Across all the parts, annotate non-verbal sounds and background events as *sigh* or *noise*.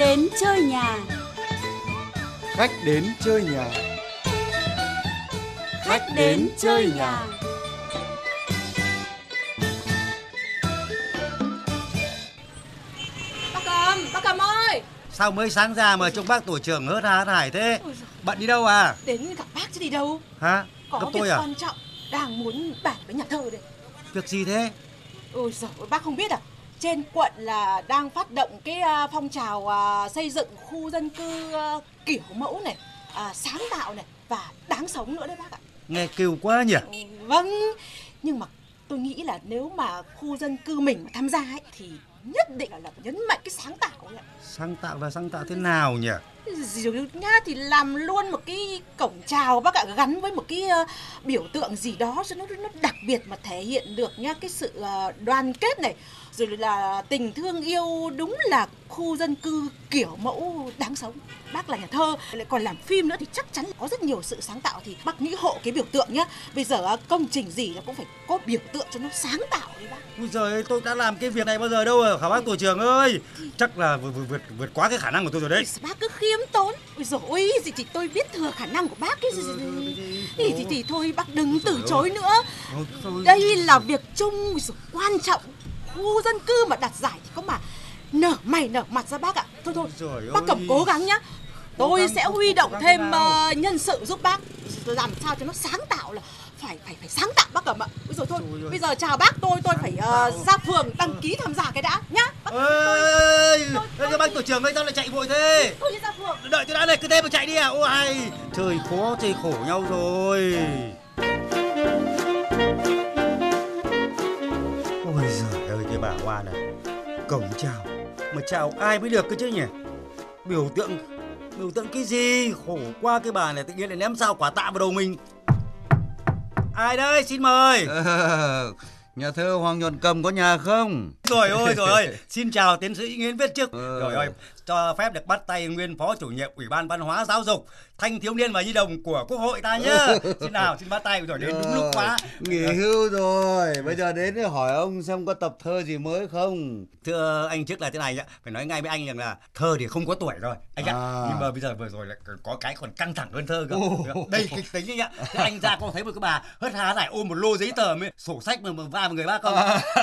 đến chơi nhà. Khách đến chơi nhà. Khách đến chơi nhà. Bác Cầm, bác Cầm ơi Sao mới sáng ra mà trông bác tổ trưởng hớt há hớt hải thế? Bận đi đâu à? Đến gặp bác chứ đi đâu Hả? Có Gặp việc tôi à? quan trọng Đang muốn bàn với nhà thơ đây Việc gì thế? Ôi giời bác không biết à Trên quận là đang phát động cái à, phong trào à, xây dựng khu dân cư à, kiểu mẫu này à, Sáng tạo này và đáng sống nữa đấy bác ạ Nghe kêu quá nhỉ? Vâng Nhưng mà tôi nghĩ là nếu mà khu dân cư mình mà tham gia ấy Thì nhất định là, là nhấn mạnh cái sáng tạo ấy Sáng tạo là sáng tạo thế nào nhỉ? Rồi nhá thì làm luôn một cái cổng chào bác ạ gắn với một cái ờ, biểu tượng gì đó cho nó nó đặc biệt mà thể hiện được nhá cái sự ờ, đoàn kết này. Rồi là tình thương yêu đúng là khu dân cư kiểu mẫu đáng sống. Bác là nhà thơ lại còn làm phim nữa thì chắc chắn có rất nhiều sự sáng tạo. Thì bác nghĩ hộ cái biểu tượng nhá. Bây giờ ờ, công trình gì nó cũng phải có biểu tượng cho nó sáng tạo đấy bác. Ui giời ơi, tôi đã làm cái việc này bao giờ đâu à, khả bác tổ trưởng ơi. Chắc là vượt, vượt, vượt, quá cái khả năng của tôi rồi đấy. Bác cứ khiêm tốn. Ôi dồi ôi gì thì tôi biết thừa khả năng của bác ấy. Thì, thì, thì thôi bác đừng từ chối nữa. Đây là việc chung dồi, quan trọng. Khu dân cư mà đặt giải thì có mà. Nở mày nở mặt ra bác ạ. Thôi thôi bác cầm cố gắng nhá. Tôi sẽ huy động thêm ờ, nhân sự giúp bác. Làm sao cho nó sáng tạo là phải phải phải sáng tạo bác cầm ạ. Ôi dồi thôi bây giờ chào bác tôi tôi phải tạo. ra phường đăng ký tham gia cái đã nhá. Bác, Ơi, bác tổ trưởng ơi sao lại chạy vội thế? tôi đi ra phường. Đợi tôi đã này, cứ thế mà chạy đi à? Ôi, trời khó trời khổ nhau rồi. Ôi giời ơi cái bà Hoa này. Cổng chào. Mà chào ai mới được cơ chứ nhỉ? Biểu tượng Biểu tượng cái gì? Khổ qua cái bà này tự nhiên lại ném sao quả tạ vào đầu mình Ai đây xin mời Ờ, *laughs* nhà thơ Hoàng Nhuận Cầm có nhà không? Rồi ôi rồi ơi *laughs* Xin chào tiến sĩ Nguyễn Viết Chức Ờ. Rồi ơi cho phép được bắt tay nguyên phó chủ nhiệm Ủy ban Văn hóa Giáo dục Thanh thiếu niên và nhi đồng của Quốc hội ta nhá *laughs* Xin nào xin bắt tay rồi đến đúng lúc quá Nghỉ hưu rồi, bây giờ đến để hỏi ông xem có tập thơ gì mới không? Thưa anh trước là thế này ạ, phải nói ngay với anh rằng là thơ thì không có tuổi rồi anh ạ. À. Nhưng mà bây giờ vừa rồi là có cái còn căng thẳng hơn thơ cơ. Đây kịch tính anh ạ. Thế anh ra có thấy một cái bà hớt há này ôm một lô giấy tờ mới sổ sách mà, mà va vào người bác không?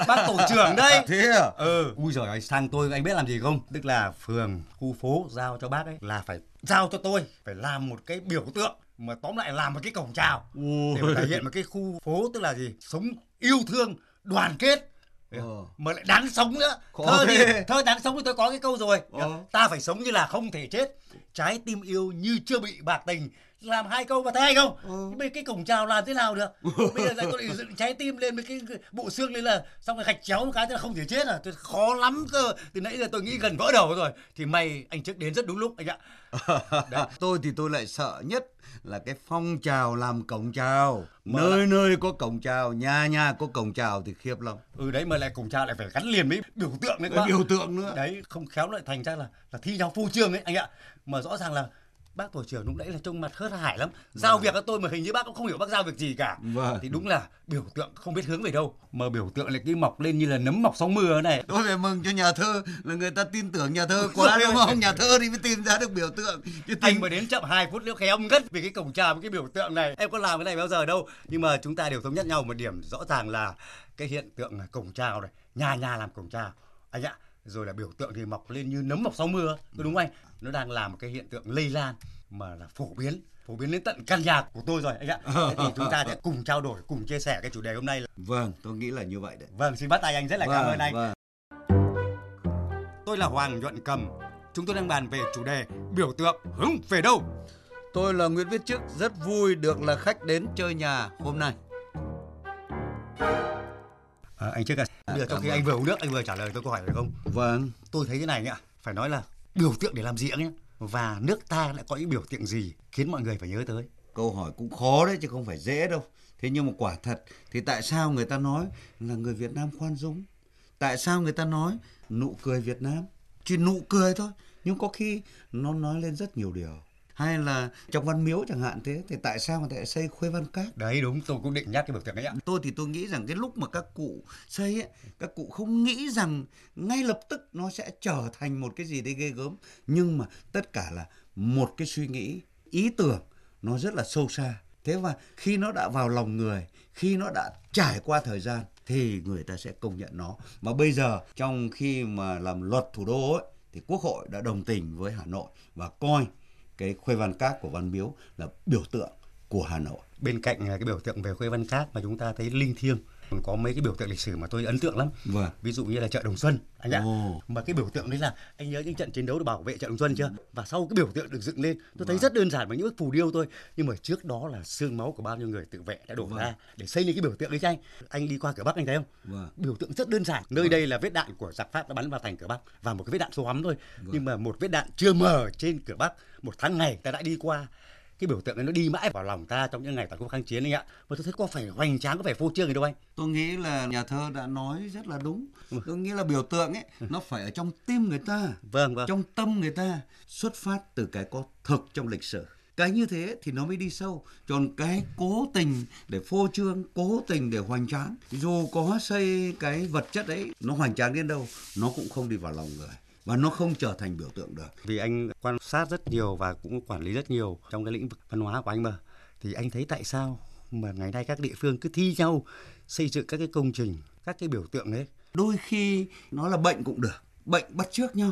Bác tổ trưởng đây. Thế à? Ừ. Ui giời ơi, sang tôi anh biết làm gì không? Tức là phường, khu phố giao cho bác ấy là phải giao cho tôi phải làm một cái biểu tượng mà tóm lại làm một cái cổng chào để mà thể hiện một cái khu phố tức là gì? Sống yêu thương đoàn kết. Ờ. mà lại đáng sống nữa. Khó thơ thì thơ đáng sống thì tôi có cái câu rồi. Ờ. ta phải sống như là không thể chết. Trái tim yêu như chưa bị bạc tình làm hai câu mà thấy hay không Ờ. bây cái cổng chào làm thế nào được? Bây giờ lại tôi lại dựng trái tim lên với cái bộ xương lên là xong rồi gạch chéo một cái là không thể chết à tôi khó lắm cơ. Từ nãy giờ tôi nghĩ gần vỡ đầu rồi. Thì may anh trước đến rất đúng lúc anh ạ. *laughs* Tôi thì tôi lại sợ nhất là cái phong trào làm cổng chào. Mà Nơi nơi có cổng chào, nhà nhà có cổng chào thì khiếp lắm. ừ đấy mà lại cổng chào lại phải gắn liền với biểu tượng đấy các biểu tượng nữa. đấy không khéo lại thành ra là là thi nhau phô trương ấy anh ạ. Mà rõ ràng là bác tổ trưởng lúc nãy là trông mặt hớt hải lắm. Giao việc cho tôi mà hình như bác cũng không hiểu bác giao việc gì cả. Vâng. thì đúng là biểu tượng không biết hướng về đâu mà biểu tượng lại cứ mọc lên như là nấm mọc sau mưa này. Tôi phải mừng cho nhà thơ là người ta tin tưởng nhà thơ quá đúng không? Nhà thơ thì mới tìm ra được biểu tượng. Chứ anh tìm mới đến chậm 2 phút nữa khéo ngất vì cái cổng chào với cái biểu tượng này. Em có làm cái này bao giờ đâu. Nhưng mà chúng ta đều thống nhất nhau một điểm rõ ràng là cái hiện tượng cổng chào này nhà nhà làm cổng chào anh ạ rồi là biểu tượng thì mọc lên như nấm mọc sau mưa có đúng không anh nó đang làm một cái hiện tượng lây lan mà là phổ biến phổ biến đến tận căn nhà của tôi rồi anh ạ *laughs* thế thì chúng ta sẽ cùng trao đổi cùng chia sẻ cái chủ đề hôm nay là Vâng, tôi nghĩ là như vậy đấy. vâng xin bắt tay anh rất là cảm ơn anh vâng. tôi là Hoàng Nhuận Cầm chúng tôi đang bàn về chủ đề biểu tượng hướng về đâu Tôi là Nguyễn Viết Chức, rất vui được là khách đến chơi nhà hôm nay. À, anh trước à, bây giờ trong khi anh vừa uống nước anh vừa trả lời tôi câu hỏi được không Vâng, tôi thấy thế này nhá phải nói là biểu tượng để làm gì nhé và nước ta lại có những biểu tượng gì khiến mọi người phải nhớ tới câu hỏi cũng khó đấy chứ không phải dễ đâu. Thế nhưng mà quả thật thì tại sao người ta nói là người Việt Nam khoan dung? Tại sao người ta nói nụ cười Việt Nam? Chỉ nụ cười thôi, nhưng có khi nó nói lên rất nhiều điều. Hay là trong văn miếu chẳng hạn thế thì tại sao mà lại xây khuê văn các? Đấy đúng tôi cũng định nhắc cái biểu tượng ấy ạ. Tôi thì tôi nghĩ rằng cái lúc mà các cụ xây ấy, các cụ không nghĩ rằng ngay lập tức nó sẽ trở thành một cái gì đấy ghê gớm. Nhưng mà tất cả là một cái suy nghĩ ý tưởng nó rất là sâu xa. Thế và khi nó đã vào lòng người khi nó đã trải qua thời gian thì người ta sẽ công nhận nó. Mà bây giờ trong khi mà làm luật thủ đô ấy thì quốc hội đã đồng tình với hà nội và coi cái khuê văn các của văn miếu là biểu tượng của hà nội. Bên cạnh à, cái biểu tượng về khuê văn các mà chúng ta thấy linh thiêng có mấy cái biểu tượng lịch sử mà tôi ấn tượng lắm. Vâng. Ví dụ như là chợ đồng xuân anh ạ. Ồ. mà cái biểu tượng đấy là anh nhớ những trận chiến đấu để bảo vệ chợ đồng xuân chưa? Và sau cái biểu tượng được dựng lên tôi thấy Vâng. rất đơn giản với những bức phù điêu thôi. Nhưng mà trước đó là xương máu của bao nhiêu người tự vệ đã đổ Vâng. ra để xây lên cái biểu tượng đấy cho anh. Anh đi qua cửa bắc anh thấy không? Vâng. biểu tượng rất đơn giản. Nơi đây là vết đạn của giặc pháp đã bắn vào thành cửa bắc và một cái vết đạn số hắm thôi. Vâng. nhưng mà một vết đạn chưa mở trên cửa bắc một tháng ngày ta đã đi qua cái biểu tượng ấy nó đi mãi vào lòng ta trong những ngày toàn quốc kháng chiến anh ạ. Mà tôi thấy có phải hoành tráng có phải phô trương gì đâu anh. Tôi nghĩ là nhà thơ đã nói rất là đúng. Tôi nghĩ là biểu tượng ấy nó phải ở trong tim người ta vâng vâng. trong tâm người ta xuất phát từ cái có thực trong lịch sử. Cái như thế thì nó mới đi sâu. Còn cái cố tình để phô trương cố tình để hoành tráng. Dù có xây cái vật chất ấy nó hoành tráng đến đâu nó cũng không đi vào lòng người và nó không trở thành biểu tượng được. Vì anh quan sát rất nhiều và cũng quản lý rất nhiều trong cái lĩnh vực văn hóa của anh mà. Thì anh thấy tại sao mà ngày nay các địa phương cứ thi nhau xây dựng các cái công trình các cái biểu tượng ấy đôi khi nó là bệnh cũng được. Bệnh bắt trước nhau.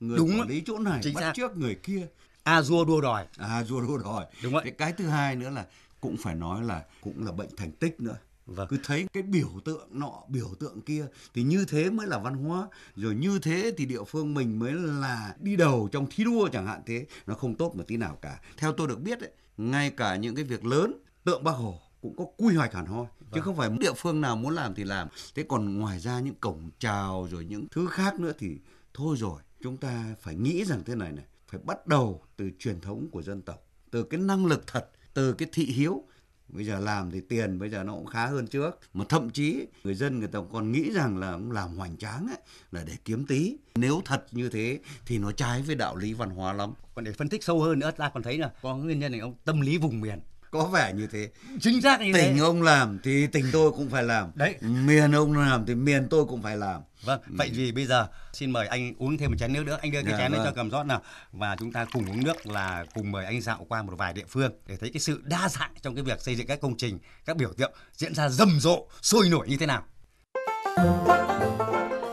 Người Đúng. quản lý chỗ này Chính bắt xác. trước người kia. A dua đua đòi. À rùa đua đòi. Đúng vậy. cái thứ hai nữa là cũng phải nói là cũng là bệnh thành tích nữa Vâng. cứ thấy cái biểu tượng nọ biểu tượng kia thì như thế mới là văn hóa. Rồi như thế thì địa phương mình mới là đi đầu trong thi đua chẳng hạn thế. Nó không tốt một tí nào cả. Theo tôi được biết ấy, ngay cả những cái việc lớn tượng bác hồ cũng có quy hoạch hẳn hoi Vâng. chứ không phải địa phương nào muốn làm thì làm. Thế còn ngoài ra những cổng chào rồi những thứ khác nữa thì thôi rồi chúng ta phải nghĩ rằng thế này này phải bắt đầu từ truyền thống của dân tộc từ cái năng lực thật từ cái thị hiếu bây giờ làm thì tiền bây giờ nó cũng khá hơn trước. Mà thậm chí người dân người ta còn nghĩ rằng là cũng làm hoành tráng ấy, là để kiếm tí. Nếu thật như thế thì nó trái với đạo lý văn hóa lắm. Còn để phân tích sâu hơn nữa, ta còn thấy là có nguyên nhân này ông tâm lý vùng miền có vẻ như thế. Chính xác như thế. tỉnh ông làm thì tỉnh tôi cũng phải làm. Đấy. miền ông làm thì miền tôi cũng phải làm. Vâng, vậy vì bây giờ xin mời anh uống thêm một chén nước nữa, anh đưa cái Dạ, chén lên vâng. cho cầm rót nào. Và chúng ta cùng uống nước là cùng mời anh dạo qua một vài địa phương để thấy cái sự đa dạng trong cái việc xây dựng các công trình, các biểu tượng diễn ra rầm rộ, sôi nổi như thế nào.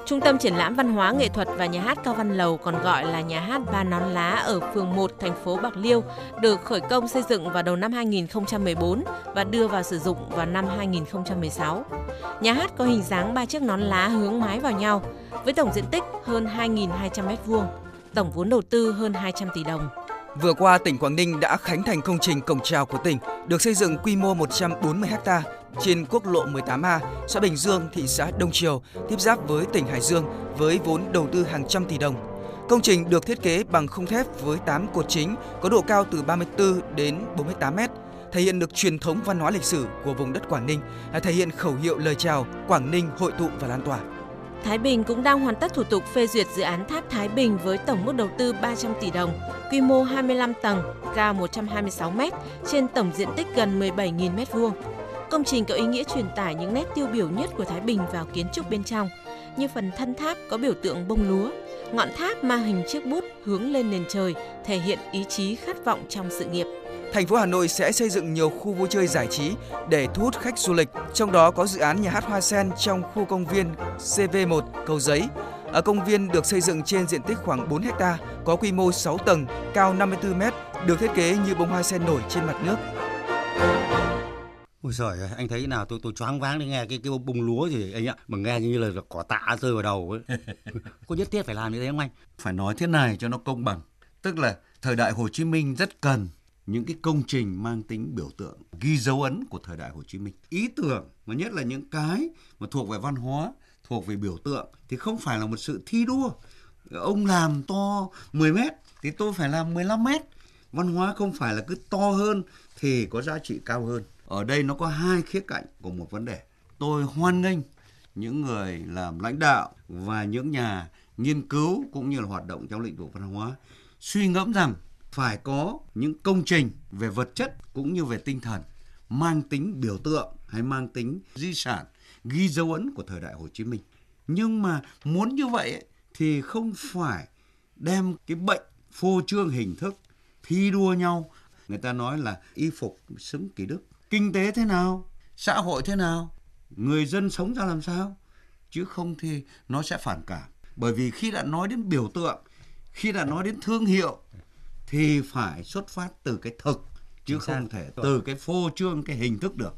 Trung tâm triển lãm văn hóa nghệ thuật và nhà hát Cao Văn Lầu còn gọi là nhà hát Ba Nón Lá ở phường 1 thành phố Bạc Liêu được khởi công xây dựng vào đầu năm 2014 và đưa vào sử dụng vào năm 2016. Nhà hát có hình dáng ba chiếc nón lá hướng mái vào nhau với tổng diện tích hơn 2.200 m2, tổng vốn đầu tư hơn 200 tỷ đồng. Vừa qua, tỉnh Quảng Ninh đã khánh thành công trình cổng chào của tỉnh, được xây dựng quy mô 140 ha trên quốc lộ 18A, xã Bình Dương, thị xã Đông Triều, tiếp giáp với tỉnh Hải Dương với vốn đầu tư hàng trăm tỷ đồng. Công trình được thiết kế bằng khung thép với 8 cột chính có độ cao từ 34 đến 48 mét, thể hiện được truyền thống văn hóa lịch sử của vùng đất Quảng Ninh, thể hiện khẩu hiệu lời chào Quảng Ninh hội tụ và lan tỏa. Thái Bình cũng đang hoàn tất thủ tục phê duyệt dự án tháp Thái Bình với tổng mức đầu tư 300 tỷ đồng, quy mô 25 tầng, cao 126 m, trên tổng diện tích gần 17.000 m2. Công trình có ý nghĩa truyền tải những nét tiêu biểu nhất của Thái Bình vào kiến trúc bên trong, như phần thân tháp có biểu tượng bông lúa, ngọn tháp mang hình chiếc bút hướng lên nền trời, thể hiện ý chí khát vọng trong sự nghiệp. Thành phố Hà Nội sẽ xây dựng nhiều khu vui chơi giải trí để thu hút khách du lịch, trong đó có dự án nhà hát Hoa Sen trong khu công viên CV1 Cầu Giấy. Ở công viên được xây dựng trên diện tích khoảng 4 ha, có quy mô 6 tầng, cao 54 m, được thiết kế như bông hoa sen nổi trên mặt nước. Ôi giời ơi, anh thấy nào tôi tôi choáng váng đi nghe cái cái bông lúa gì anh ạ, mà nghe như là cỏ tạ rơi vào đầu ấy. *laughs* Có nhất thiết phải làm như thế không anh? phải nói thế này cho nó công bằng tức là thời đại Hồ Chí Minh rất cần những cái công trình mang tính biểu tượng, ghi dấu ấn của thời đại Hồ Chí Minh. Ý tưởng, mà nhất là những cái mà thuộc về văn hóa, thuộc về biểu tượng, thì không phải là một sự thi đua. Ông làm to 10 mét, thì tôi phải làm 15 mét. Văn hóa không phải là cứ to hơn, thì có giá trị cao hơn. Ở đây nó có hai khía cạnh của một vấn đề. Tôi hoan nghênh những người làm lãnh đạo và những nhà nghiên cứu cũng như là hoạt động trong lĩnh vực văn hóa, suy ngẫm rằng phải có những công trình về vật chất cũng như về tinh thần mang tính biểu tượng hay mang tính di sản ghi dấu ấn của thời đại Hồ Chí Minh. Nhưng mà muốn như vậy ấy, thì không phải đem cái bệnh phô trương hình thức thi đua nhau. Người ta nói là y phục xứng kỷ đức. Kinh tế thế nào? Xã hội thế nào? Người dân sống ra làm sao? Chứ không thì nó sẽ phản cảm. Bởi vì khi đã nói đến biểu tượng khi đã nói đến thương hiệu thì phải xuất phát từ cái thực chứ không thể từ cái phô trương cái hình thức được.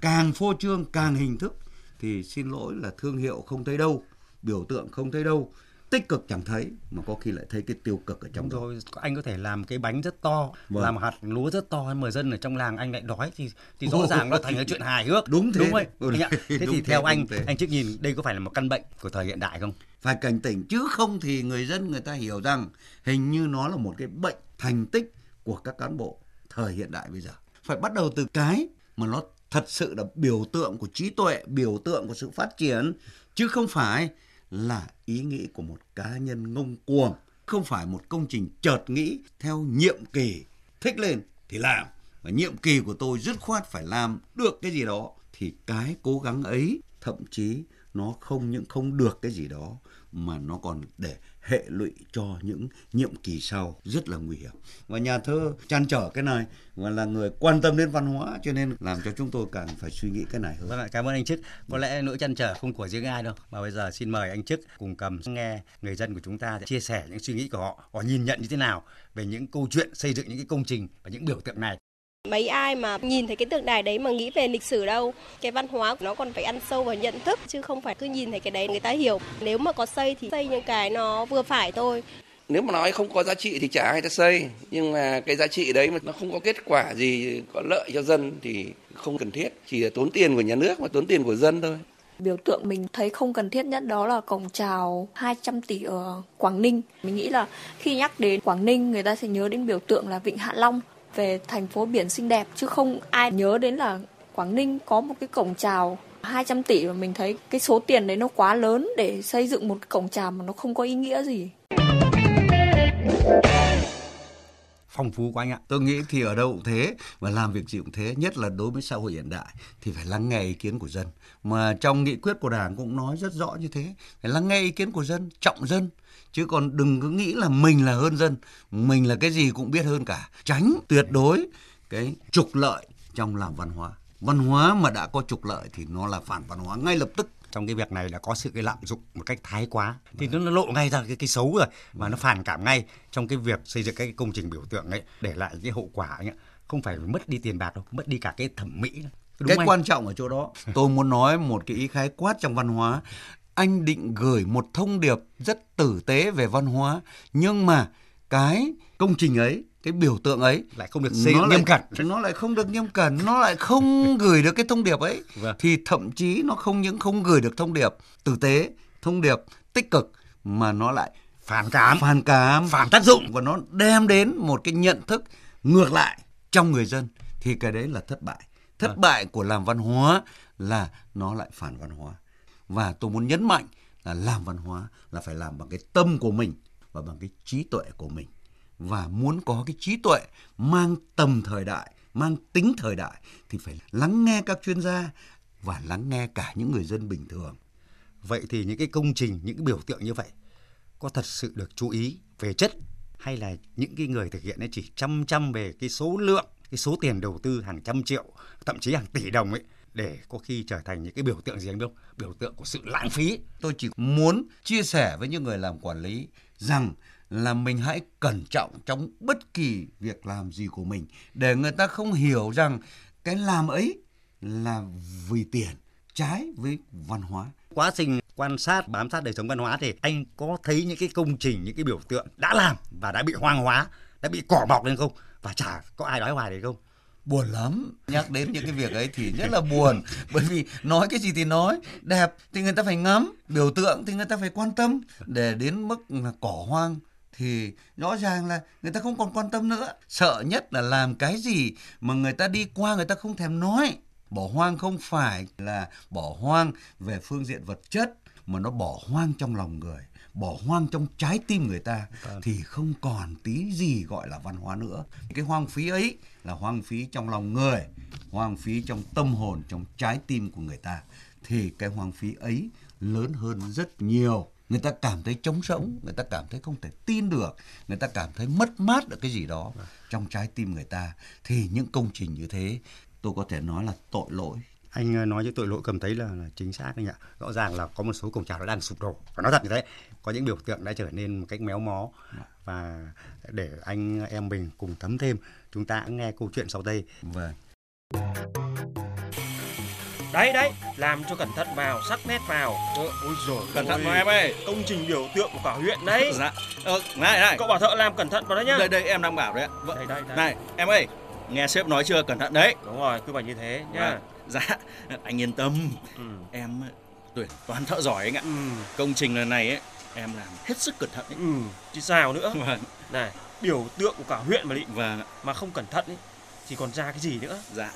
Càng phô trương càng hình thức thì xin lỗi là thương hiệu không thấy đâu biểu tượng không thấy đâu tích cực chẳng thấy mà có khi lại thấy cái tiêu cực ở trong đó. rồi anh có thể làm cái bánh rất to vâng. làm hạt lúa rất to mà dân ở trong làng anh lại đói thì thì rõ ràng nó thành cái chuyện hài hước đúng thế đúng rồi ừ, *laughs* thế đúng thì theo anh thế. anh trước nhìn đây có phải là một căn bệnh của thời hiện đại không phải cảnh tỉnh chứ không thì người dân người ta hiểu rằng hình như nó là một cái bệnh thành tích của các cán bộ thời hiện đại bây giờ phải bắt đầu từ cái mà nó thật sự là biểu tượng của trí tuệ biểu tượng của sự phát triển chứ không phải là ý nghĩ của một cá nhân ngông cuồng, không phải một công trình chợt nghĩ theo nhiệm kỳ thích lên thì làm. Và nhiệm kỳ của tôi dứt khoát phải làm được cái gì đó thì cái cố gắng ấy, thậm chí nó không những không được cái gì đó mà nó còn để hệ lụy cho những nhiệm kỳ sau rất là nguy hiểm và nhà thơ chăn trở cái này và là người quan tâm đến văn hóa cho nên làm cho chúng tôi càng phải suy nghĩ cái này hơn. Vâng, cảm ơn anh chức Có lẽ nỗi chăn trở không của riêng ai đâu mà bây giờ xin mời anh chức cùng cầm nghe người dân của chúng ta chia sẻ những suy nghĩ của họ, họ nhìn nhận như thế nào về những câu chuyện xây dựng những cái công trình và những biểu tượng này. Mấy ai mà nhìn thấy cái tượng đài đấy mà nghĩ về lịch sử đâu. Cái văn hóa nó còn phải ăn sâu vào nhận thức Chứ không phải cứ nhìn thấy cái đấy người ta hiểu. Nếu mà có xây thì xây những cái nó vừa phải thôi. Nếu mà nói không có giá trị thì chả ai ta xây. Nhưng mà cái giá trị đấy mà nó không có kết quả gì có lợi cho dân thì không cần thiết. Chỉ là tốn tiền của nhà nước và tốn tiền của dân thôi. Biểu tượng mình thấy không cần thiết nhất đó là cổng chào 200 tỷ ở Quảng Ninh. Mình nghĩ là khi nhắc đến Quảng Ninh người ta sẽ nhớ đến biểu tượng là Vịnh Hạ Long về thành phố biển xinh đẹp chứ không ai nhớ đến là Quảng Ninh có một cái cổng chào 200 tỷ và mình thấy cái số tiền đấy nó quá lớn để xây dựng một cổng chào mà nó không có ý nghĩa gì. phong phú quá anh ạ. Tôi nghĩ thì ở đâu cũng thế và làm việc gì cũng thế, nhất là đối với xã hội hiện đại thì phải lắng nghe ý kiến của dân. Mà trong nghị quyết của Đảng cũng nói rất rõ như thế, phải lắng nghe ý kiến của dân, trọng dân chứ còn đừng cứ nghĩ là mình là hơn dân, mình là cái gì cũng biết hơn cả. Tránh tuyệt đối cái trục lợi trong làm văn hóa. Văn hóa mà đã có trục lợi thì nó là phản văn hóa ngay lập tức trong cái việc này là có sự cái lạm dụng một cách thái quá thì nó, nó lộ ngay ra cái cái xấu rồi và nó phản cảm ngay trong cái việc xây dựng cái công trình biểu tượng ấy để lại cái hậu quả ấy, không phải mất đi tiền bạc đâu mất đi cả cái thẩm mỹ Đúng cái anh? quan trọng ở chỗ đó tôi muốn nói một cái ý khái quát trong văn hóa anh định gửi một thông điệp rất tử tế về văn hóa nhưng mà cái công trình ấy cái biểu tượng ấy lại không được xây nghiêm cẩn. nó lại không được nghiêm cẩn nó lại không gửi được cái thông điệp ấy. Vâng. thì thậm chí nó không những không gửi được thông điệp tử tế thông điệp tích cực mà nó lại phản cảm. Phản cảm. Phản tác dụng. Và nó đem đến một cái nhận thức ngược lại trong người dân. Thì cái đấy là thất bại. Thất vâng. bại của làm văn hóa là nó lại phản văn hóa và tôi muốn nhấn mạnh là làm văn hóa là phải làm bằng cái tâm của mình và bằng cái trí tuệ của mình và muốn có cái trí tuệ mang tầm thời đại, mang tính thời đại thì phải lắng nghe các chuyên gia và lắng nghe cả những người dân bình thường. Vậy thì những cái công trình, những cái biểu tượng như vậy có thật sự được chú ý về chất hay là những cái người thực hiện ấy chỉ chăm chăm về cái số lượng, cái số tiền đầu tư hàng trăm triệu, thậm chí hàng tỷ đồng ấy để có khi trở thành những cái biểu tượng gì anh biết? Biểu tượng của sự lãng phí. Tôi chỉ muốn chia sẻ với những người làm quản lý rằng là mình hãy cẩn trọng trong bất kỳ việc làm gì của mình để người ta không hiểu rằng cái làm ấy là vì tiền, trái với văn hóa quá trình quan sát, bám sát đời sống văn hóa thì anh có thấy những cái công trình, những cái biểu tượng đã làm và đã bị hoang hóa, đã bị cỏ mọc lên không và chả có ai nói hoài đấy không buồn lắm. Nhắc đến những cái việc ấy thì rất là buồn. Bởi vì nói cái gì thì nói đẹp thì người ta phải ngắm biểu tượng thì người ta phải quan tâm. Để đến mức là cỏ hoang thì rõ ràng là người ta không còn quan tâm nữa. Sợ nhất là làm cái gì mà người ta đi qua người ta không thèm nói. Bỏ hoang không phải là bỏ hoang về phương diện vật chất mà nó bỏ hoang trong lòng người. Bỏ hoang trong trái tim người ta Vâng. thì không còn tí gì gọi là văn hóa nữa. Cái hoang phí ấy là hoang phí trong lòng người hoang phí trong tâm hồn trong trái tim của người ta. Thì cái hoang phí ấy lớn hơn rất nhiều. Người ta cảm thấy trống rỗng người ta cảm thấy không thể tin được người ta cảm thấy mất mát được cái gì đó trong trái tim người ta. Thì những công trình như thế tôi có thể nói là tội lỗi. Anh ờ, nói với tội lỗi cầm thấy là, là chính xác anh ạ. Rõ ràng là có một số cổng chào nó đang sụp đổ. Phải nói thật như thế có những biểu tượng đã trở nên một cách méo mó. Và để anh em mình cùng thấm thêm chúng ta cũng nghe câu chuyện sau đây vâng Đấy đấy, làm cho cẩn thận vào, sắc nét vào. Ôi, ôi rồi, Cẩn thận vào em ơi. Công trình biểu tượng của cả huyện đấy. Dạ. Ờ, này này. Cậu bảo thợ làm cẩn thận vào đấy nhá. Đây đây em đang bảo đấy ạ. Vâng. Đây đây đây. Này, em ơi. Nghe sếp nói chưa cẩn thận đấy. Đúng rồi, cứ phải như thế nhá. Vâng. Dạ, anh yên tâm. Ừ. Em tuyển toàn thợ giỏi anh ạ. Ừ. Công trình lần này ấy, em làm hết sức cẩn thận ấy. Ừ, chứ sao nữa. Vâng. Này, biểu tượng của cả huyện mà định Vâng mà không cẩn thận ấy thì còn ra cái gì nữa. Dạ.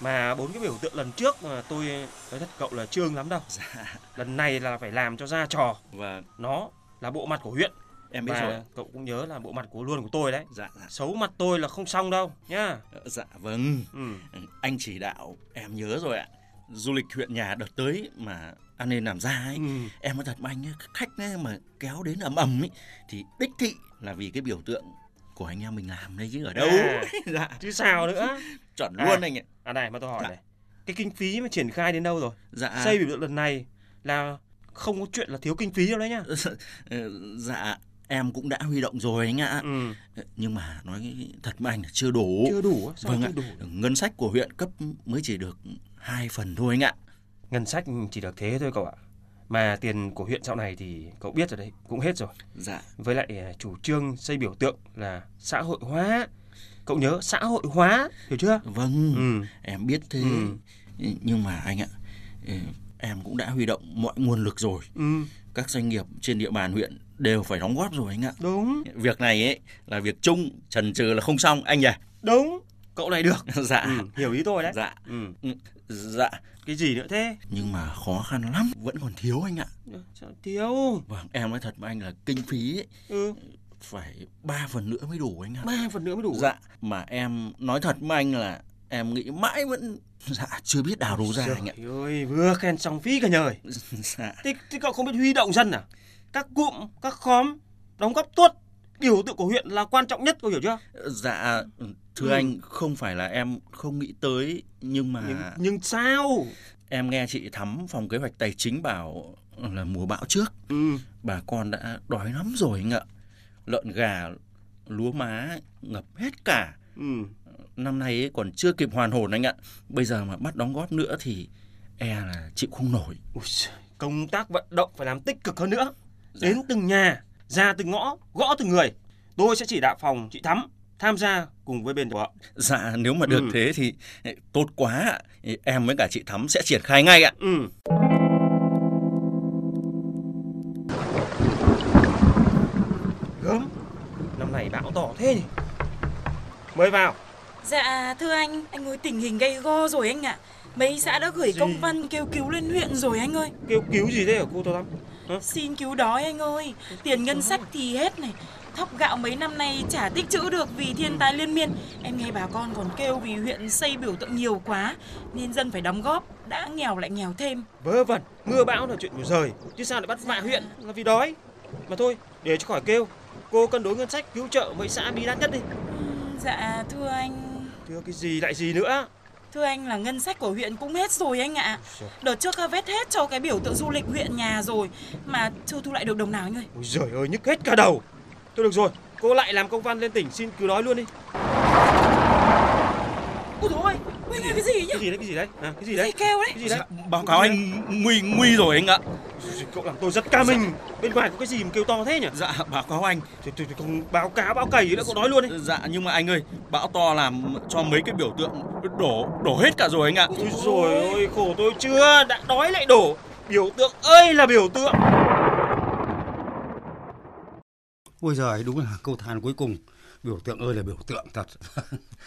Mà bốn cái biểu tượng lần trước mà tôi nói thật cậu là trương lắm đâu. Dạ. Lần này là phải làm cho ra trò. Vâng. Nó là bộ mặt của huyện. Em biết Và rồi. cậu cũng nhớ là bộ mặt của luôn của tôi đấy. Dạ dạ. Xấu mặt tôi là không xong đâu nhá. Dạ vâng. Ừ. Anh chỉ đạo em nhớ rồi ạ. Du lịch huyện nhà đợt tới mà ăn nên làm ra ấy, Ừ. em nói thật với anh ấy, khách ấy mà kéo đến ầm ầm ấy thì đích thị là vì cái biểu tượng của anh em mình làm đấy chứ ở đâu. À, *laughs* *laughs* dạ. chứ sao nữa. Chuẩn À. luôn anh ạ. À này mà tôi hỏi Dạ. này. Cái kinh phí mà triển khai đến đâu rồi? Dạ. Xây biểu tượng lần này là không có chuyện là thiếu kinh phí đâu đấy nhá. *laughs* Ờ, dạ em cũng đã huy động rồi anh ạ. Ừ. Nhưng mà nói thật với anh là chưa đủ. Chưa đủ? Sao Vâng chưa ạ. đủ? Ngân sách của huyện cấp mới chỉ được hai phần thôi anh ạ. Ngân sách chỉ được thế thôi cậu ạ. Mà tiền của huyện dạo này thì cậu biết rồi đấy, cũng hết rồi. Dạ. Với lại à, chủ trương xây biểu tượng là xã hội hóa. Cậu nhớ xã hội hóa, hiểu chưa? Vâng, Ừ. em biết thế. Ừ. Nhưng mà anh ạ, ừ, em cũng đã huy động mọi nguồn lực rồi. Ừ. Các doanh nghiệp trên địa bàn huyện đều phải đóng góp rồi anh ạ. Đúng. Việc này ấy là việc chung, trần trừ là không xong anh nhỉ? Đúng. Cậu này được. *laughs* dạ. Ừ, hiểu ý tôi đấy. Dạ. Ừ. Dạ. Cái gì nữa thế? Nhưng mà khó khăn lắm, vẫn còn thiếu anh ạ. Sao thiếu? Vâng, em nói thật với anh là kinh phí ấy, Ừ. phải ba phần nữa mới đủ anh ạ. Ba phần nữa mới đủ. Dạ, mà em nói thật với anh là em nghĩ mãi vẫn dạ chưa biết đào đâu ra anh ạ. Trời ơi, vừa khen xong phí cả nhời. *laughs* Dạ. Thế, thế cậu không biết huy động dân à? Các cụm, các khóm đóng góp tốt. Biểu tượng của huyện là quan trọng nhất, cậu hiểu chưa? Dạ, thưa Ừ. anh, không phải là em không nghĩ tới, nhưng mà Nhưng, nhưng sao? em nghe chị Thắm phòng kế hoạch tài chính bảo là mùa bão trước, Ừ. bà con đã đói lắm rồi anh ạ. Lợn gà, lúa má ngập hết cả. Ừ. Năm nay ấy còn chưa kịp hoàn hồn anh ạ. Bây giờ mà bắt đóng góp nữa thì e là chịu không nổi. Ui công tác vận động phải làm tích cực hơn nữa. Dạ. Đến từng nhà, ra từng ngõ, gõ từng người. Tôi sẽ chỉ đạo phòng chị Thắm tham gia cùng với bên của Dạ, nếu mà được Ừ. thế thì tốt quá ạ. Em với cả chị Thắm sẽ triển khai ngay ạ. Ừ. Gớm, năm này bão to thế nhỉ? Mời vào. Dạ thưa anh, anh ơi tình hình gay go rồi anh ạ. Mấy xã đã gửi Gì? công văn kêu cứu lên huyện rồi anh ơi. Kêu cứu gì thế hả cô Tô Thắm? Xin cứu đói anh ơi. Tiền ngân sách thì hết này. Thóc gạo mấy năm nay chả tích trữ được vì thiên tai liên miên. Em nghe bà con còn kêu vì huyện xây biểu tượng nhiều quá nên dân phải đóng góp. Đã nghèo lại nghèo thêm. Vớ vẩn, mưa bão là chuyện của rời, chứ sao lại bắt vạ huyện là vì đói. Mà thôi, để cho khỏi kêu, cô cân đối ngân sách cứu trợ mấy xã bí đát nhất đi. Dạ thưa anh, Thưa cái gì lại gì nữa? Thưa anh là ngân sách của huyện cũng hết rồi anh ạ. Đợt trước vết hết cho cái biểu tượng du lịch huyện nhà rồi mà chưa thu lại được đồng nào anh ơi. Ôi giời ơi, nhức hết cả đầu. Thôi được rồi, cô lại làm công văn lên tỉnh xin cứu đói luôn đi. Ôi dồi ôi, ôi nghe cái gì nhỉ? Cái gì đấy, cái gì đấy? À, cái gì đấy? Gì kêu đấy? Cái gì đấy? Báo cáo anh nguy nguy rồi anh ạ. Cậu làm tôi rất ca mình. Bên ngoài có cái gì mà kêu to thế nhỉ? Dạ, báo cáo anh. Thì, thì, thì không báo cáo, báo cày gì nữa, cậu nói luôn đi. Dạ, nhưng mà anh ơi, bão to làm cho mấy cái biểu tượng đổ đổ hết cả rồi anh ạ. Ôi rồi ôi, khổ tôi chưa, đã đói lại đổ. Biểu tượng ơi là biểu tượng. ôi giời đúng là câu than cuối cùng biểu tượng ơi là biểu tượng thật.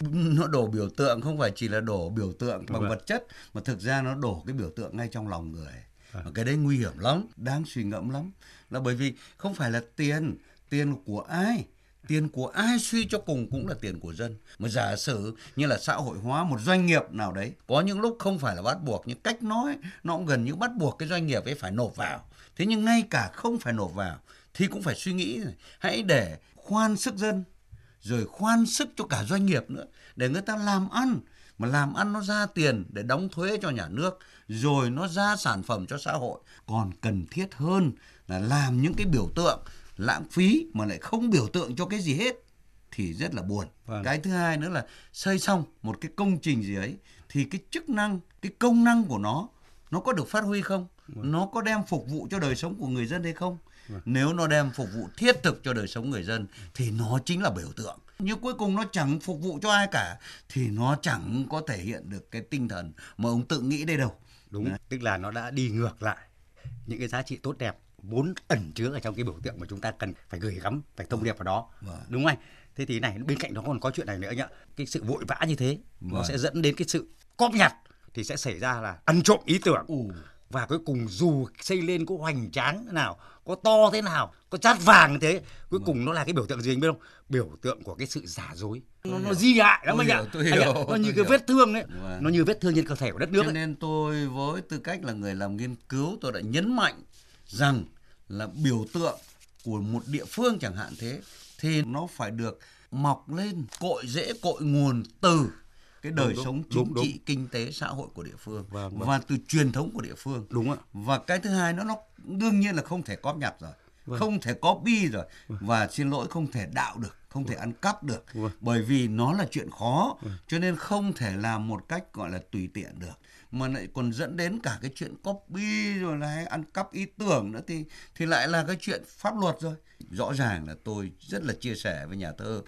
*laughs* Nó đổ biểu tượng không phải chỉ là đổ biểu tượng bằng Vâng. vật chất mà thực ra nó đổ cái biểu tượng ngay trong lòng người. Và cái đấy nguy hiểm lắm đáng suy ngẫm lắm. Là bởi vì không phải là tiền tiền của ai tiền của ai suy cho cùng cũng là tiền của dân. Mà giả sử như là xã hội hóa một doanh nghiệp nào đấy có những lúc không phải là bắt buộc nhưng cách nói nó cũng gần như bắt buộc cái doanh nghiệp ấy phải nộp vào. Thế nhưng ngay cả không phải nộp vào thì cũng phải suy nghĩ hãy để khoan sức dân rồi khoan sức cho cả doanh nghiệp nữa để người ta làm ăn mà làm ăn nó ra tiền để đóng thuế cho nhà nước rồi nó ra sản phẩm cho xã hội còn cần thiết hơn là làm những cái biểu tượng lãng phí mà lại không biểu tượng cho cái gì hết thì rất là buồn. Vâng. Cái thứ hai nữa là xây xong một cái công trình gì ấy thì cái chức năng, cái công năng của nó nó có được phát huy không? Vâng. Nó có đem phục vụ cho đời sống của người dân hay không? Vâng. Nếu nó đem phục vụ thiết thực cho đời sống người dân thì nó chính là biểu tượng. Nhưng cuối cùng nó chẳng phục vụ cho ai cả thì nó chẳng có thể hiện được cái tinh thần mà ông tự nghĩ đây đâu. Đúng, Đấy. tức là nó đã đi ngược lại những cái giá trị tốt đẹp vốn ẩn chứa ở trong cái biểu tượng mà chúng ta cần phải gửi gắm phải thông điệp vào đó vâng. đúng không anh thế thì này bên cạnh đó còn có chuyện này nữa nhá cái sự vội vã như thế vâng. nó sẽ dẫn đến cái sự cóp nhặt thì sẽ xảy ra là ăn trộm ý tưởng Ủ. và cuối cùng dù xây lên có hoành tráng thế nào có to thế nào có chát vàng thế. Cuối cùng nó là cái biểu tượng gì anh biết không? Biểu tượng của cái sự giả dối. Nó, nó di hại lắm anh ạ. nó như cái vết thương đấy vâng. nó như vết thương trên cơ thể của đất nước cho nên tôi với tư cách là người làm nghiên cứu tôi đã nhấn mạnh rằng là biểu tượng của một địa phương chẳng hạn thế thì nó phải được mọc lên cội rễ cội nguồn từ cái đời đúng, sống chính đúng, trị đúng. kinh tế xã hội của địa phương vâng, vâng. và từ truyền thống của địa phương đúng ạ và cái thứ hai nó nó đương nhiên là không thể cóp nhặt rồi vâng. không thể copy rồi vâng. và xin lỗi không thể đạo được không thể vâng. ăn cắp được vâng. bởi vì nó là chuyện khó vâng. cho nên không thể làm một cách gọi là tùy tiện được mà lại còn dẫn đến cả cái chuyện copy rồi là ăn cắp ý tưởng nữa thì thì lại là cái chuyện pháp luật rồi rõ ràng là tôi rất là chia sẻ với nhà thơ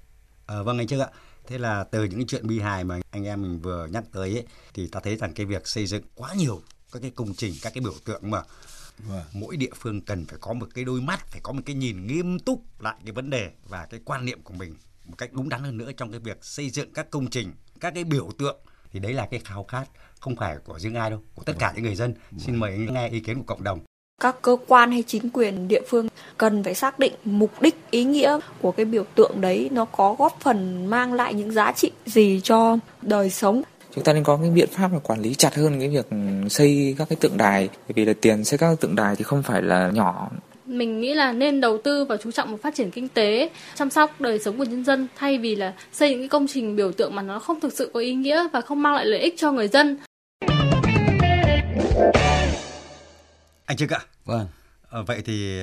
à, vâng anh trước ạ thế là từ những chuyện bi hài mà anh em mình vừa nhắc tới ấy, thì ta thấy rằng cái việc xây dựng quá nhiều các cái công trình các cái biểu tượng mà Vâng. mỗi địa phương cần phải có một cái đôi mắt phải có một cái nhìn nghiêm túc lại cái vấn đề và cái quan niệm của mình một cách đúng đắn hơn nữa trong cái việc xây dựng các công trình các cái biểu tượng. Thì đấy là cái khao khát không phải của riêng ai đâu của tất cả những người dân. Xin mời anh nghe ý kiến của cộng đồng các cơ quan hay chính quyền địa phương cần phải xác định mục đích ý nghĩa của cái biểu tượng đấy. Nó có góp phần mang lại những giá trị gì cho đời sống? Chúng ta nên có cái biện pháp là quản lý chặt hơn cái việc xây các cái tượng đài. Bởi vì là tiền xây các tượng đài thì không phải là nhỏ. Mình nghĩ là nên đầu tư và chú trọng vào phát triển kinh tế, chăm sóc đời sống của nhân dân thay vì là xây những cái công trình biểu tượng mà nó không thực sự có ý nghĩa và không mang lại lợi ích cho người dân. Anh Trương ạ. Vâng. À, vậy thì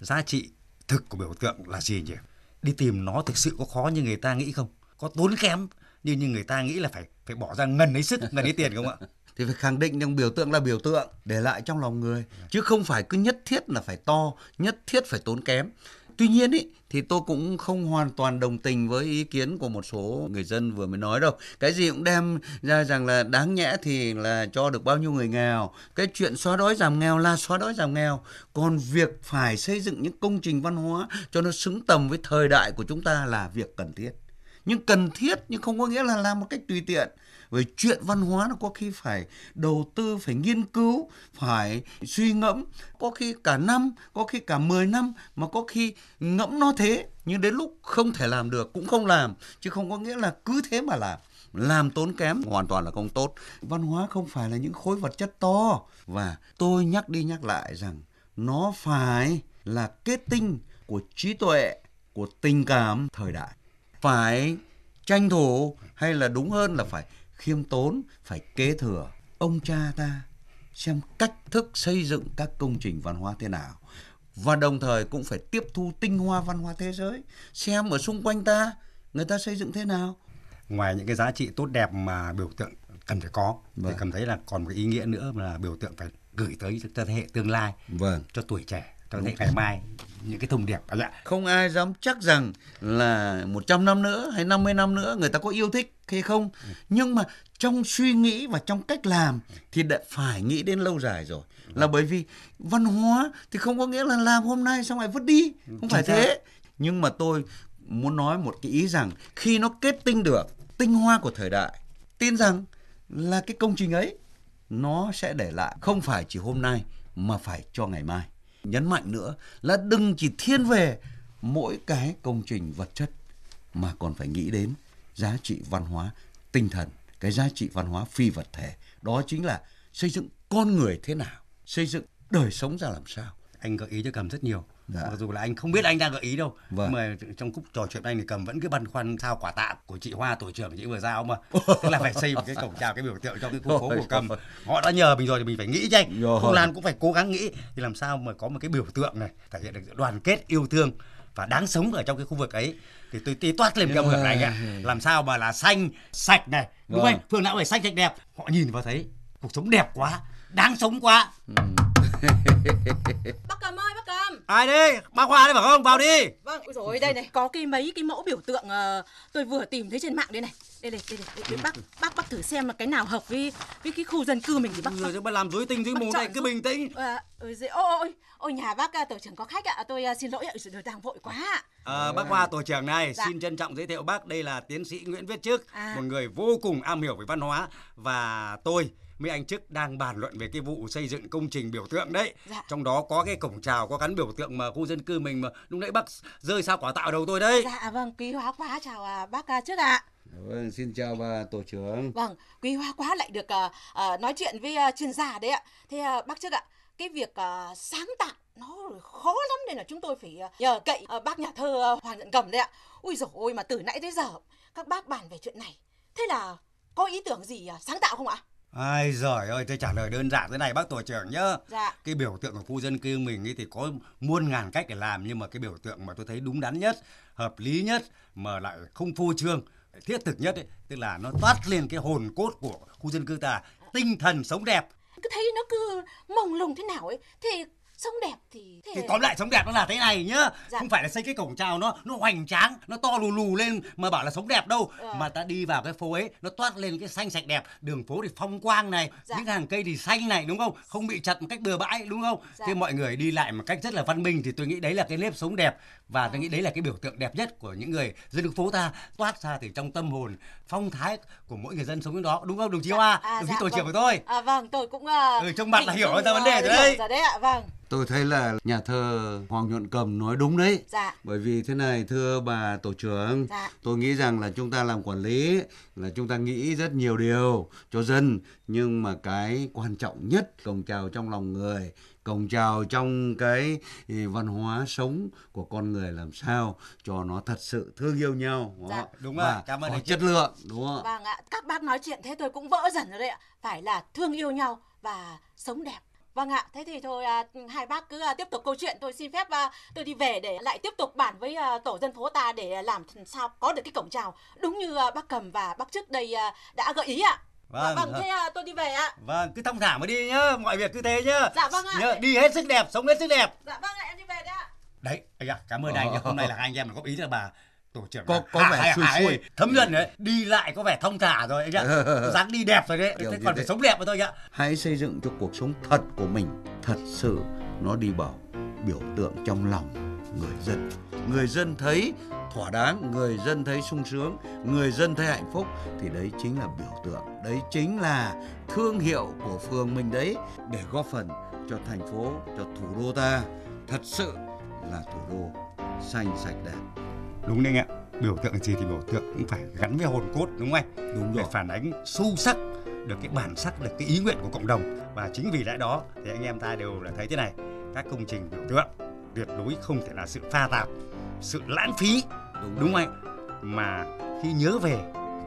giá trị thực của biểu tượng là gì nhỉ? Đi tìm nó thực sự có khó như người ta nghĩ không? Có tốn kém như như người ta nghĩ là phải phải bỏ ra ngần ấy sức, ngần ấy tiền không ạ? *laughs* thì phải khẳng định rằng biểu tượng là biểu tượng để lại trong lòng người chứ không phải cứ nhất thiết là phải to nhất thiết phải tốn kém tuy nhiên ý, thì tôi cũng không hoàn toàn đồng tình với ý kiến của một số người dân vừa mới nói đâu. Cái gì cũng đem ra rằng là đáng nhẽ thì là cho được bao nhiêu người nghèo. Cái chuyện xóa đói giảm nghèo là xóa đói giảm nghèo. Còn việc phải xây dựng những công trình văn hóa cho nó xứng tầm với thời đại của chúng ta là việc cần thiết. Nhưng cần thiết nhưng không có nghĩa là làm một cách tùy tiện về chuyện văn hóa nó có khi phải đầu tư, phải nghiên cứu, phải suy ngẫm. Có khi cả năm, có khi cả 10 năm, mà có khi ngẫm nó thế. Nhưng đến lúc không thể làm được, cũng không làm. Chứ không có nghĩa là cứ thế mà làm. Làm tốn kém, hoàn toàn là không tốt. Văn hóa không phải là những khối vật chất to. Và tôi nhắc đi nhắc lại rằng nó phải là kết tinh của trí tuệ, của tình cảm thời đại. Phải tranh thủ hay là đúng hơn là phải khiêm tốn phải kế thừa ông cha ta xem cách thức xây dựng các công trình văn hóa thế nào và đồng thời cũng phải tiếp thu tinh hoa văn hóa thế giới xem ở xung quanh ta người ta xây dựng thế nào ngoài những cái giá trị tốt đẹp mà biểu tượng cần phải có vâng. thì cảm thấy là còn một cái ý nghĩa nữa là biểu tượng phải gửi tới cho thế hệ tương lai vâng. cho tuổi trẻ thế hệ ngày mai những cái thông điệp. Dạ. không ai dám chắc rằng là 100 năm nữa hay 50 năm nữa người ta có yêu thích hay không. Ừ. nhưng mà trong suy nghĩ và trong cách làm thì đã phải nghĩ đến lâu dài rồi. Ừ. là bởi vì văn hóa thì không có nghĩa là làm hôm nay xong lại vứt đi. Không phải thế. Nhưng mà tôi muốn nói một cái ý rằng khi nó kết tinh được tinh hoa của thời đại tin rằng là cái công trình ấy nó sẽ để lại. Không phải chỉ hôm nay mà phải cho ngày mai. Nhấn mạnh nữa là đừng chỉ thiên về mỗi cái công trình vật chất mà còn phải nghĩ đến giá trị văn hóa tinh thần, cái giá trị văn hóa phi vật thể. Đó chính là xây dựng con người thế nào, xây dựng đời sống ra làm sao. anh gợi ý cho cầm rất nhiều Dạ. mặc dù là anh không biết anh đang gợi ý đâu Vâng. mà trong khúc trò chuyện anh thì cầm vẫn cứ băn khoăn sao quả tạ của chị Hoa tổ trưởng chị vừa giao mà. Tức là phải xây một cái cổng chào cái biểu tượng trong cái khu phố của cầm. họ đã nhờ mình rồi thì mình phải nghĩ chứ anh. Không lan cũng phải cố gắng nghĩ thì làm sao mà có một cái biểu tượng này thể hiện được sự đoàn kết yêu thương và đáng sống ở trong cái khu vực ấy. Thì tôi tí toát lên cái hưởng này ạ. Làm sao mà là xanh sạch này đúng Vâng. anh? Phương nào phải xanh sạch đẹp. Họ nhìn vào thấy cuộc sống đẹp quá đáng sống quá *laughs* Bác Cầm ơi, bác Cầm. ai đây bác Hoa đấy phải không vào đi Vâng, ôi rồi đây này, có cái mấy cái mẫu biểu tượng ờ, tôi vừa tìm thấy trên mạng đây này. Đây này, đây này, đây, đây, bác bác bác thử xem là cái nào hợp với với cái khu dân cư mình thì bác. rồi chứ làm dối tinh dối mù này cứ bình tĩnh À, ôi, ôi, ôi, nhà bác à, tổ trưởng có khách ạ, tôi à, xin lỗi ạ, rồi đang vội quá ạ. À, bác Hoa tổ trưởng này Dạ. xin trân trọng giới thiệu bác đây là tiến sĩ Nguyễn Viết Chức À. một người vô cùng am hiểu về văn hóa và tôi với anh Chức đang bàn luận về cái vụ xây dựng công trình biểu tượng đấy Dạ. trong đó có cái cổng chào có gắn biểu tượng mà khu dân cư mình mà lúc nãy bác rơi sao quả tạo đầu tôi đấy Dạ vâng, quý hóa quá chào à, bác à, trước ạ. Vâng, xin chào bà tổ trưởng. Vâng, quý hóa quá lại được à, à, nói chuyện với à, chuyên gia đấy ạ. Thế à, bác trước ạ, cái việc à, sáng tạo nó khó lắm nên là chúng tôi phải nhờ cậy bác nhà thơ Hoàng Nhận Cầm đấy ạ. Ui dồi ôi mà từ nãy tới giờ các bác bàn về chuyện này. Thế là có ý tưởng gì sáng tạo không ạ? Ai giời ơi tôi trả lời đơn giản thế này bác tổ trưởng nhá Dạ. cái biểu tượng của khu dân cư mình ấy thì có muôn ngàn cách để làm nhưng mà cái biểu tượng mà tôi thấy đúng đắn nhất hợp lý nhất mà lại không phô trương thiết thực nhất ấy, tức là nó toát lên cái hồn cốt của khu dân cư ta tinh thần sống đẹp Cứ thấy nó cứ mông lung thế nào ấy. Thế sống đẹp thì... Thế... thì tóm lại sống đẹp nó là thế này nhá Dạ. không phải là xây cái cổng chào nó nó hoành tráng nó to lù lù lên mà bảo là sống đẹp đâu Ờ. mà ta đi vào cái phố ấy nó toát lên cái xanh sạch đẹp đường phố thì phong quang này Dạ. những hàng cây thì xanh này đúng không không bị chặt một cách bừa bãi đúng không Dạ. thế mọi người đi lại một cách rất là văn minh thì tôi nghĩ đấy là cái nếp sống đẹp và tôi nghĩ đấy là cái biểu tượng đẹp nhất của những người dân phố ta toát ra từ trong tâm hồn phong thái của mỗi người dân sống bên đó đúng không đồng chí Hoa À, đồng chí dạ, tổ trưởng vâng. của tôi À, vâng, tôi cũng... À, Ừ, trông mặt là hiểu ra vấn đề rồi đấy. Rồi đấy ạ, vâng. Tôi thấy là nhà thơ Hoàng Nhuận Cầm nói đúng đấy. Dạ. Bởi vì thế này thưa bà tổ trưởng, Dạ. tôi nghĩ rằng là chúng ta làm quản lý là chúng ta nghĩ rất nhiều điều cho dân nhưng mà cái quan trọng nhất cổng chào trong lòng người cổng chào trong cái văn hóa sống của con người làm sao cho nó thật sự thương yêu nhau Dạ. đó. Đúng và rồi, cảm ơn chất Chức. lượng đúng không? Vâng ạ, các bác nói chuyện thế tôi cũng vỡ dần rồi đấy ạ. Phải là thương yêu nhau và sống đẹp. Vâng ạ, thế thì thôi à, hai bác cứ à, tiếp tục câu chuyện. Tôi xin phép à, tôi đi về để lại tiếp tục bàn với à, tổ dân phố ta để làm sao có được cái cổng chào đúng như à, bác Cầm và bác trước đây à, đã gợi ý ạ. Vâng, vâng, vâng. thế à, tôi đi về ạ. Vâng, cứ thong thả mà đi nhá, mọi việc cứ thế nhá. Dạ vâng ạ. Nhớ, đi hết sức đẹp, sống hết sức đẹp. Dạ vâng ạ, em đi về đấy ạ. Đấy, anh ạ, cảm ơn anh. nhá. Hôm nay là hai anh em góp ý là bà tổ trưởng Có- có vẻ Hà- xuôi xuôi. thấm nhuần đấy, đi lại có vẻ thông thả rồi anh ạ. *laughs* dáng đi đẹp rồi đấy, Kiểu thế còn phải sống đẹp mà thôi ạ. hãy xây dựng cho cuộc sống thật của mình thật sự nó đi vào biểu tượng trong lòng người dân người dân thấy thỏa đáng người dân thấy sung sướng người dân thấy hạnh phúc thì đấy chính là biểu tượng đấy chính là thương hiệu của phường mình đấy để góp phần cho thành phố cho thủ đô ta thật sự là thủ đô xanh sạch đẹp Đúng đấy anh ạ. Biểu tượng gì thì biểu tượng cũng phải gắn với hồn cốt đúng không anh? Đúng Để rồi. phản ánh sâu sắc được cái bản sắc, được cái ý nguyện của cộng đồng. Và chính vì lẽ đó thì anh em ta đều là thấy thế này. Các công trình biểu tượng tuyệt đối không thể là sự pha tạp, sự lãng phí. Đúng, đúng không anh? Mà khi nhớ về,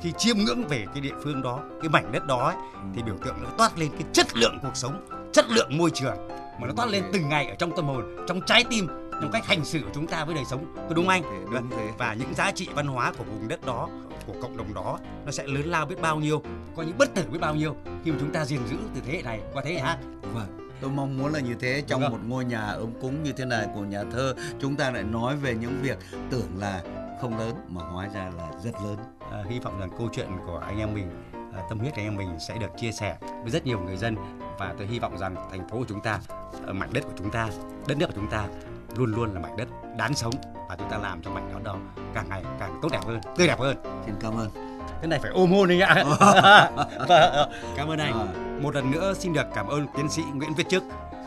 khi chiêm ngưỡng về cái địa phương đó, cái mảnh đất đó ấy, thì biểu tượng nó toát lên cái chất lượng cuộc sống, chất lượng môi trường mà nó toát lên từng ngày ở trong tâm hồn, trong trái tim, trong cách hành xử của chúng ta với đời sống, có đúng anh? đúng thế. Và những giá trị văn hóa của vùng đất đó, của cộng đồng đó nó sẽ lớn lao biết bao nhiêu, có những bất tử biết bao nhiêu khi mà chúng ta gìn giữ từ thế hệ này qua thế hệ khác. Vâng, tôi mong muốn là như thế trong Vâng. một ngôi nhà ấm cúng như thế này của nhà thơ chúng ta lại nói về những việc tưởng là không lớn mà hóa ra là rất lớn. À, hy vọng rằng câu chuyện của anh em mình, à, tâm huyết của anh em mình sẽ được chia sẻ với rất nhiều người dân và tôi hy vọng rằng thành phố của chúng ta, ở mảnh đất của chúng ta, đất nước của chúng ta luôn luôn là mảnh đất đáng sống và chúng ta làm cho mảnh đất đó càng ngày càng tốt đẹp hơn, tươi đẹp hơn. Xin cảm ơn. Cái này phải ôm hôn anh ạ. *laughs* Cảm ơn anh. Một lần nữa xin được cảm ơn tiến sĩ Nguyễn Viết Chức,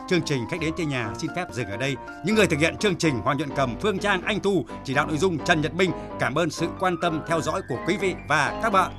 Chương trình khách đến chơi nhà xin phép dừng ở đây. Những người thực hiện chương trình Hoàng Nhuận Cầm, Phương Trang, Anh Tu, chỉ đạo nội dung Trần Nhật Minh. Cảm ơn sự quan tâm theo dõi của quý vị và các bạn.